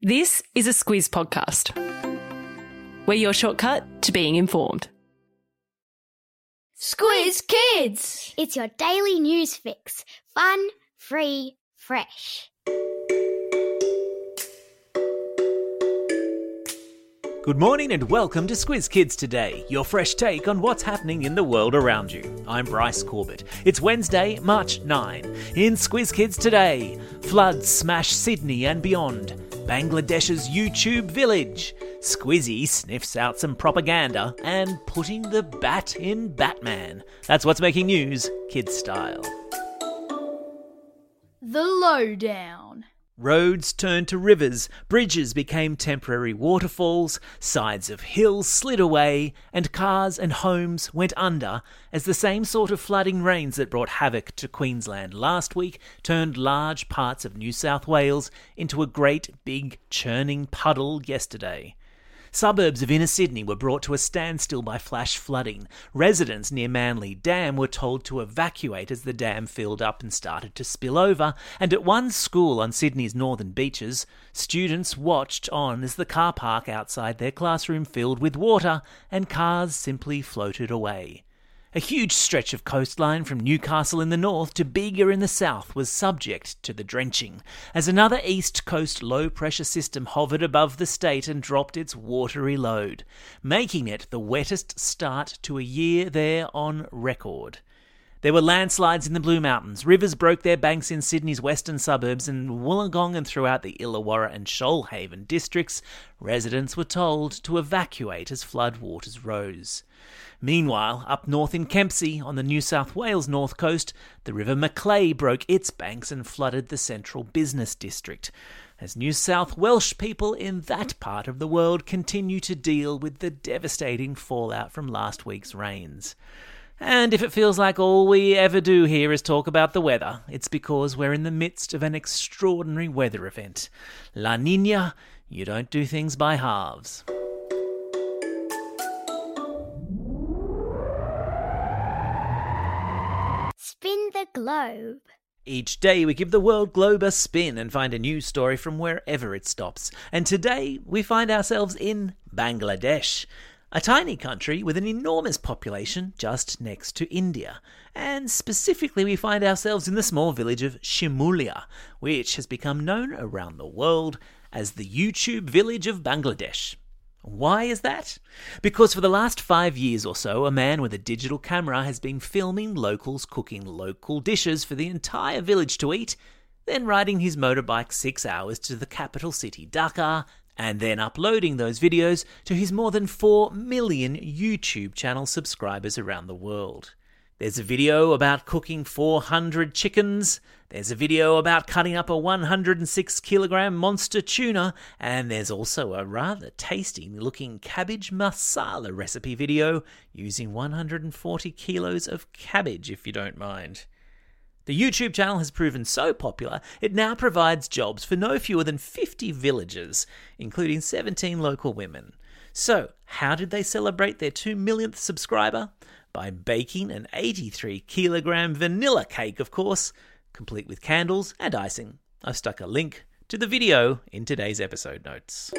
This is a Squiz podcast. We're your shortcut to being informed. Squiz Kids! It's your daily news fix. Fun, free, fresh. Good morning and welcome to Squiz Kids Today, your fresh take on what's happening in the world around you. I'm Bryce Corbett. It's Wednesday, March 9. In Squiz Kids Today, floods smash Sydney and beyond, Bangladesh's YouTube village, Squizzy sniffs out some propaganda, and putting the bat in Batman. That's what's making news, kid style. The Lowdown. Roads turned to rivers, bridges became temporary waterfalls, sides of hills slid away, and cars and homes went under as the same sort of flooding rains that brought havoc to Queensland last week turned large parts of New South Wales into a great big churning puddle yesterday. Suburbs of inner Sydney were brought to a standstill by flash flooding. Residents near Manly Dam were told to evacuate as the dam filled up and started to spill over, and at one school on Sydney's northern beaches, students watched on as the car park outside their classroom filled with water and cars simply floated away. A huge stretch of coastline from Newcastle in the north to Bega in the south was subject to the drenching, as another east coast low pressure system hovered above the state and dropped its watery load, making it the wettest start to a year there on record. There were landslides in the Blue Mountains. Rivers broke their banks in Sydney's western suburbs and Wollongong and throughout the Illawarra and Shoalhaven districts. Residents were told to evacuate as flood waters rose. Meanwhile, up north in Kempsey, on the New South Wales north coast, the River Macleay broke its banks and flooded the central business district. As New South Welsh people in that part of the world continue to deal with the devastating fallout from last week's rains. And if it feels like all we ever do here is talk about the weather, it's because we're in the midst of an extraordinary weather event. La Nina, you don't do things by halves. Spin the globe. Each day we give the world globe a spin and find a new story from wherever it stops. And today we find ourselves in Bangladesh, a tiny country with an enormous population just next to India. And specifically, we find ourselves in the small village of Shimulia, which has become known around the world as the YouTube village of Bangladesh. Why is that? Because for the last five years or so, a man with a digital camera has been filming locals cooking local dishes for the entire village to eat, then riding his motorbike six hours to the capital city, Dhaka, and then uploading those videos to his more than 4 million YouTube channel subscribers around the world. There's a video about cooking 400 chickens, there's a video about cutting up a 106 kilogram monster tuna, and there's also a rather tasty looking cabbage masala recipe video using 140 kilos of cabbage, if you don't mind. The YouTube channel has proven so popular, it now provides jobs for no fewer than 50 villagers, including 17 local women. So, how did they celebrate their 2 millionth subscriber? By baking an 83 kilogram vanilla cake, of course, complete with candles and icing. I've stuck a link to the video in today's episode notes.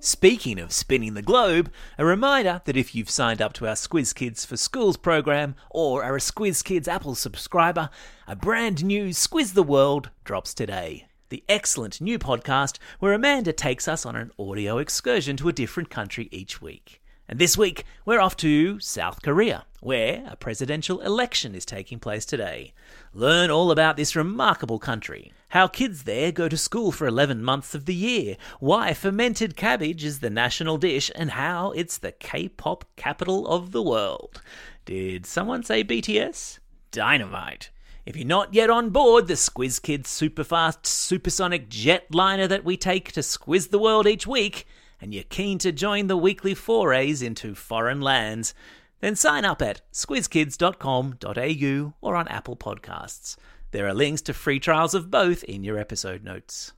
Speaking of spinning the globe, a reminder that if you've signed up to our Squiz Kids for Schools program or are a Squiz Kids Apple subscriber, a brand new Squiz the World drops today. The excellent new podcast where Amanda takes us on an audio excursion to a different country each week. And this week, we're off to South Korea, where a presidential election is taking place today. Learn all about this remarkable country, how kids there go to school for 11 months of the year, why fermented cabbage is the national dish, and how it's the K pop capital of the world. Did someone say BTS? Dynamite. If you're not yet on board the Squiz Kids superfast supersonic jetliner that we take to squiz the world each week, and you're keen to join the weekly forays into foreign lands, then sign up at squizkids.com.au or on Apple Podcasts. There are links to free trials of both in your episode notes.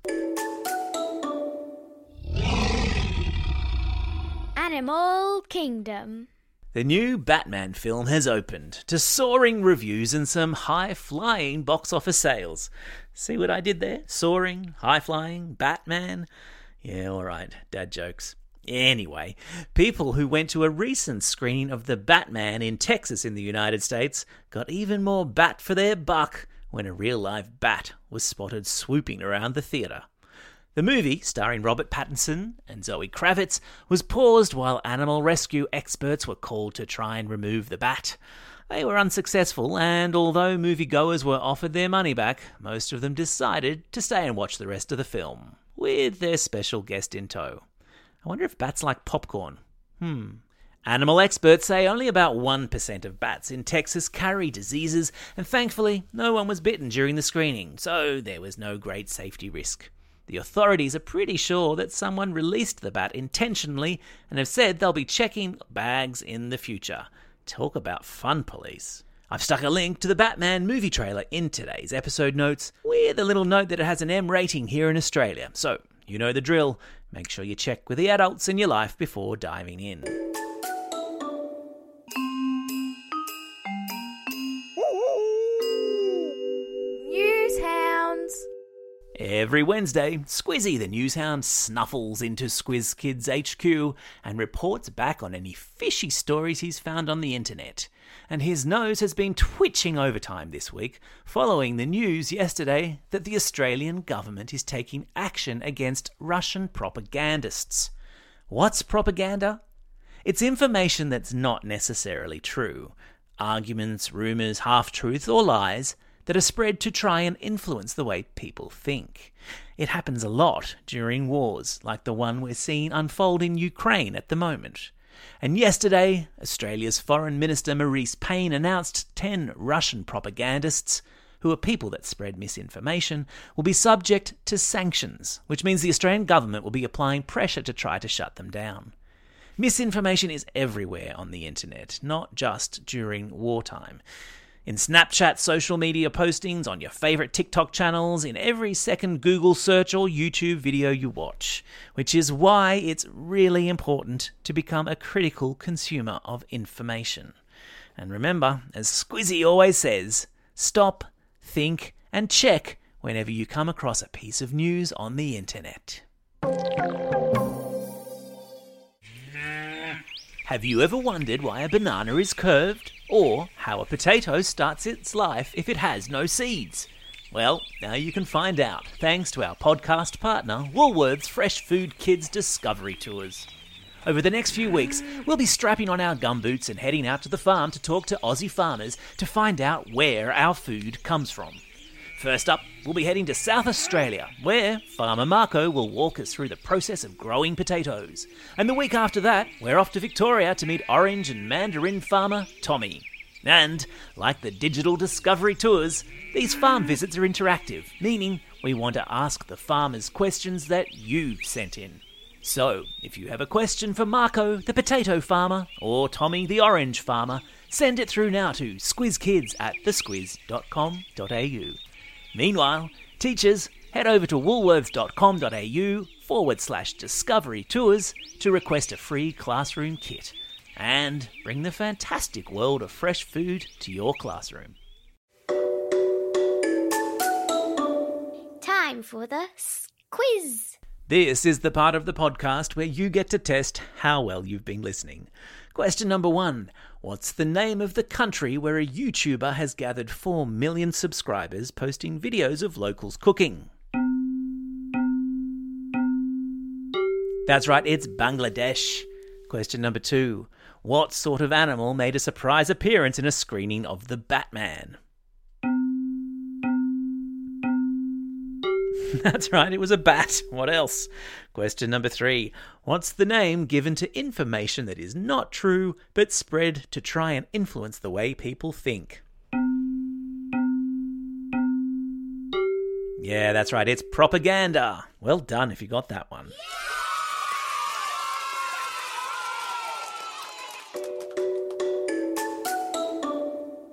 Animal Kingdom. The new Batman film has opened to soaring reviews and some high flying box office sales. See what I did there? Soaring, high flying, Batman? Yeah, alright, dad jokes. Anyway, people who went to a recent screening of The Batman in Texas in the United States got even more bat for their buck when a real live bat was spotted swooping around the theatre. The movie, starring Robert Pattinson and Zoe Kravitz, was paused while animal rescue experts were called to try and remove the bat. They were unsuccessful, and although moviegoers were offered their money back, most of them decided to stay and watch the rest of the film, with their special guest in tow. I wonder if bats like popcorn. Hmm. Animal experts say only about 1% of bats in Texas carry diseases, and thankfully, no one was bitten during the screening, so there was no great safety risk. The authorities are pretty sure that someone released the bat intentionally and have said they'll be checking bags in the future. Talk about fun police. I've stuck a link to the Batman movie trailer in today's episode notes with a little note that it has an M rating here in Australia. So, you know the drill. Make sure you check with the adults in your life before diving in. Every Wednesday, Squizzy the newshound snuffles into Squiz Kids HQ and reports back on any fishy stories he's found on the internet. And his nose has been twitching overtime this week following the news yesterday that the Australian government is taking action against Russian propagandists. What's propaganda? It's information that's not necessarily true. Arguments, rumours, half truths, or lies that are spread to try and influence the way people think. It happens a lot during wars, like the one we're seeing unfold in Ukraine at the moment. And yesterday, Australia's Foreign Minister Marise Payne announced 10 Russian propagandists, who are people that spread misinformation, will be subject to sanctions, which means the Australian government will be applying pressure to try to shut them down. Misinformation is everywhere on the internet, not just during wartime. In Snapchat social media postings, on your favourite TikTok channels, in every second Google search or YouTube video you watch, which is why it's really important to become a critical consumer of information. And remember, as Squizzy always says, stop, think, and check whenever you come across a piece of news on the internet. Have you ever wondered why a banana is curved? Or how a potato starts its life if it has no seeds? Well, now you can find out, thanks to our podcast partner, Woolworths Fresh Food Kids Discovery Tours. Over the next few weeks, we'll be strapping on our gumboots and heading out to the farm to talk to Aussie farmers to find out where our food comes from. First up, we'll be heading to South Australia, where Farmer Marco will walk us through the process of growing potatoes. And the week after that, we're off to Victoria to meet orange and mandarin farmer Tommy. And, like the digital discovery tours, these farm visits are interactive, meaning we want to ask the farmers questions that you've sent in. So, if you have a question for Marco, the potato farmer, or Tommy, the orange farmer, send it through now to squizkids at thesquiz.com.au. Meanwhile, teachers, head over to woolworths.com.au forward slash discovery tours to request a free classroom kit and bring the fantastic world of fresh food to your classroom. Time for the quiz. This is the part of the podcast where you get to test how well you've been listening. Question number one What's the name of the country where a YouTuber has gathered 4 million subscribers posting videos of locals cooking? That's right, it's Bangladesh. Question number two What sort of animal made a surprise appearance in a screening of The Batman? That's right, it was a bat. What else? Question number three What's the name given to information that is not true but spread to try and influence the way people think? Yeah, that's right, it's propaganda. Well done if you got that one.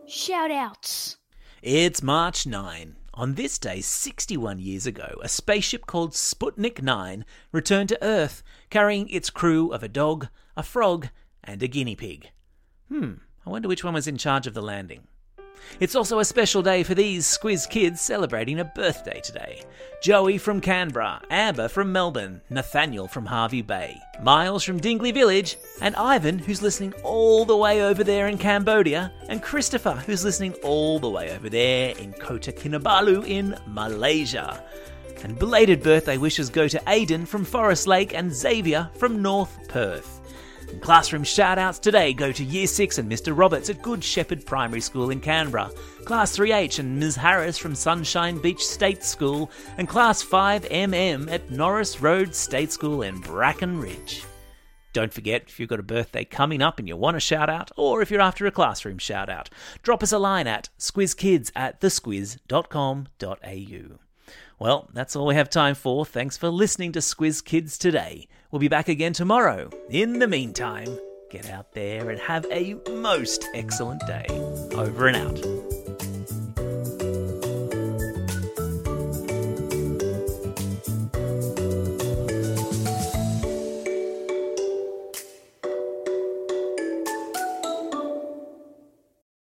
Shout outs. It's March 9. On this day, 61 years ago, a spaceship called Sputnik 9 returned to Earth, carrying its crew of a dog, a frog, and a guinea pig. Hmm, I wonder which one was in charge of the landing. It's also a special day for these Squiz kids celebrating a birthday today. Joey from Canberra, Amber from Melbourne, Nathaniel from Hervey Bay, Miles from Dingley Village, and Ivan, who's listening all the way over there in Cambodia, and Christopher, who's listening all the way over there in Kota Kinabalu in Malaysia. And belated birthday wishes go to Aidan from Forest Lake and Xavier from North Perth. And classroom shout-outs today go to Year 6 and Mr. Roberts at Good Shepherd Primary School in Canberra, Class 3H and Ms. Harris from Sunshine Beach State School, and Class 5MM at Norris Road State School in Bracken Ridge. Don't forget, if you've got a birthday coming up and you want a shout out, or if you're after a classroom shout out, drop us a line at squizkids at thesquiz.com.au. Well, that's all we have time for. Thanks for listening to Squiz Kids today. We'll be back again tomorrow. In the meantime, get out there and have a most excellent day. Over and out.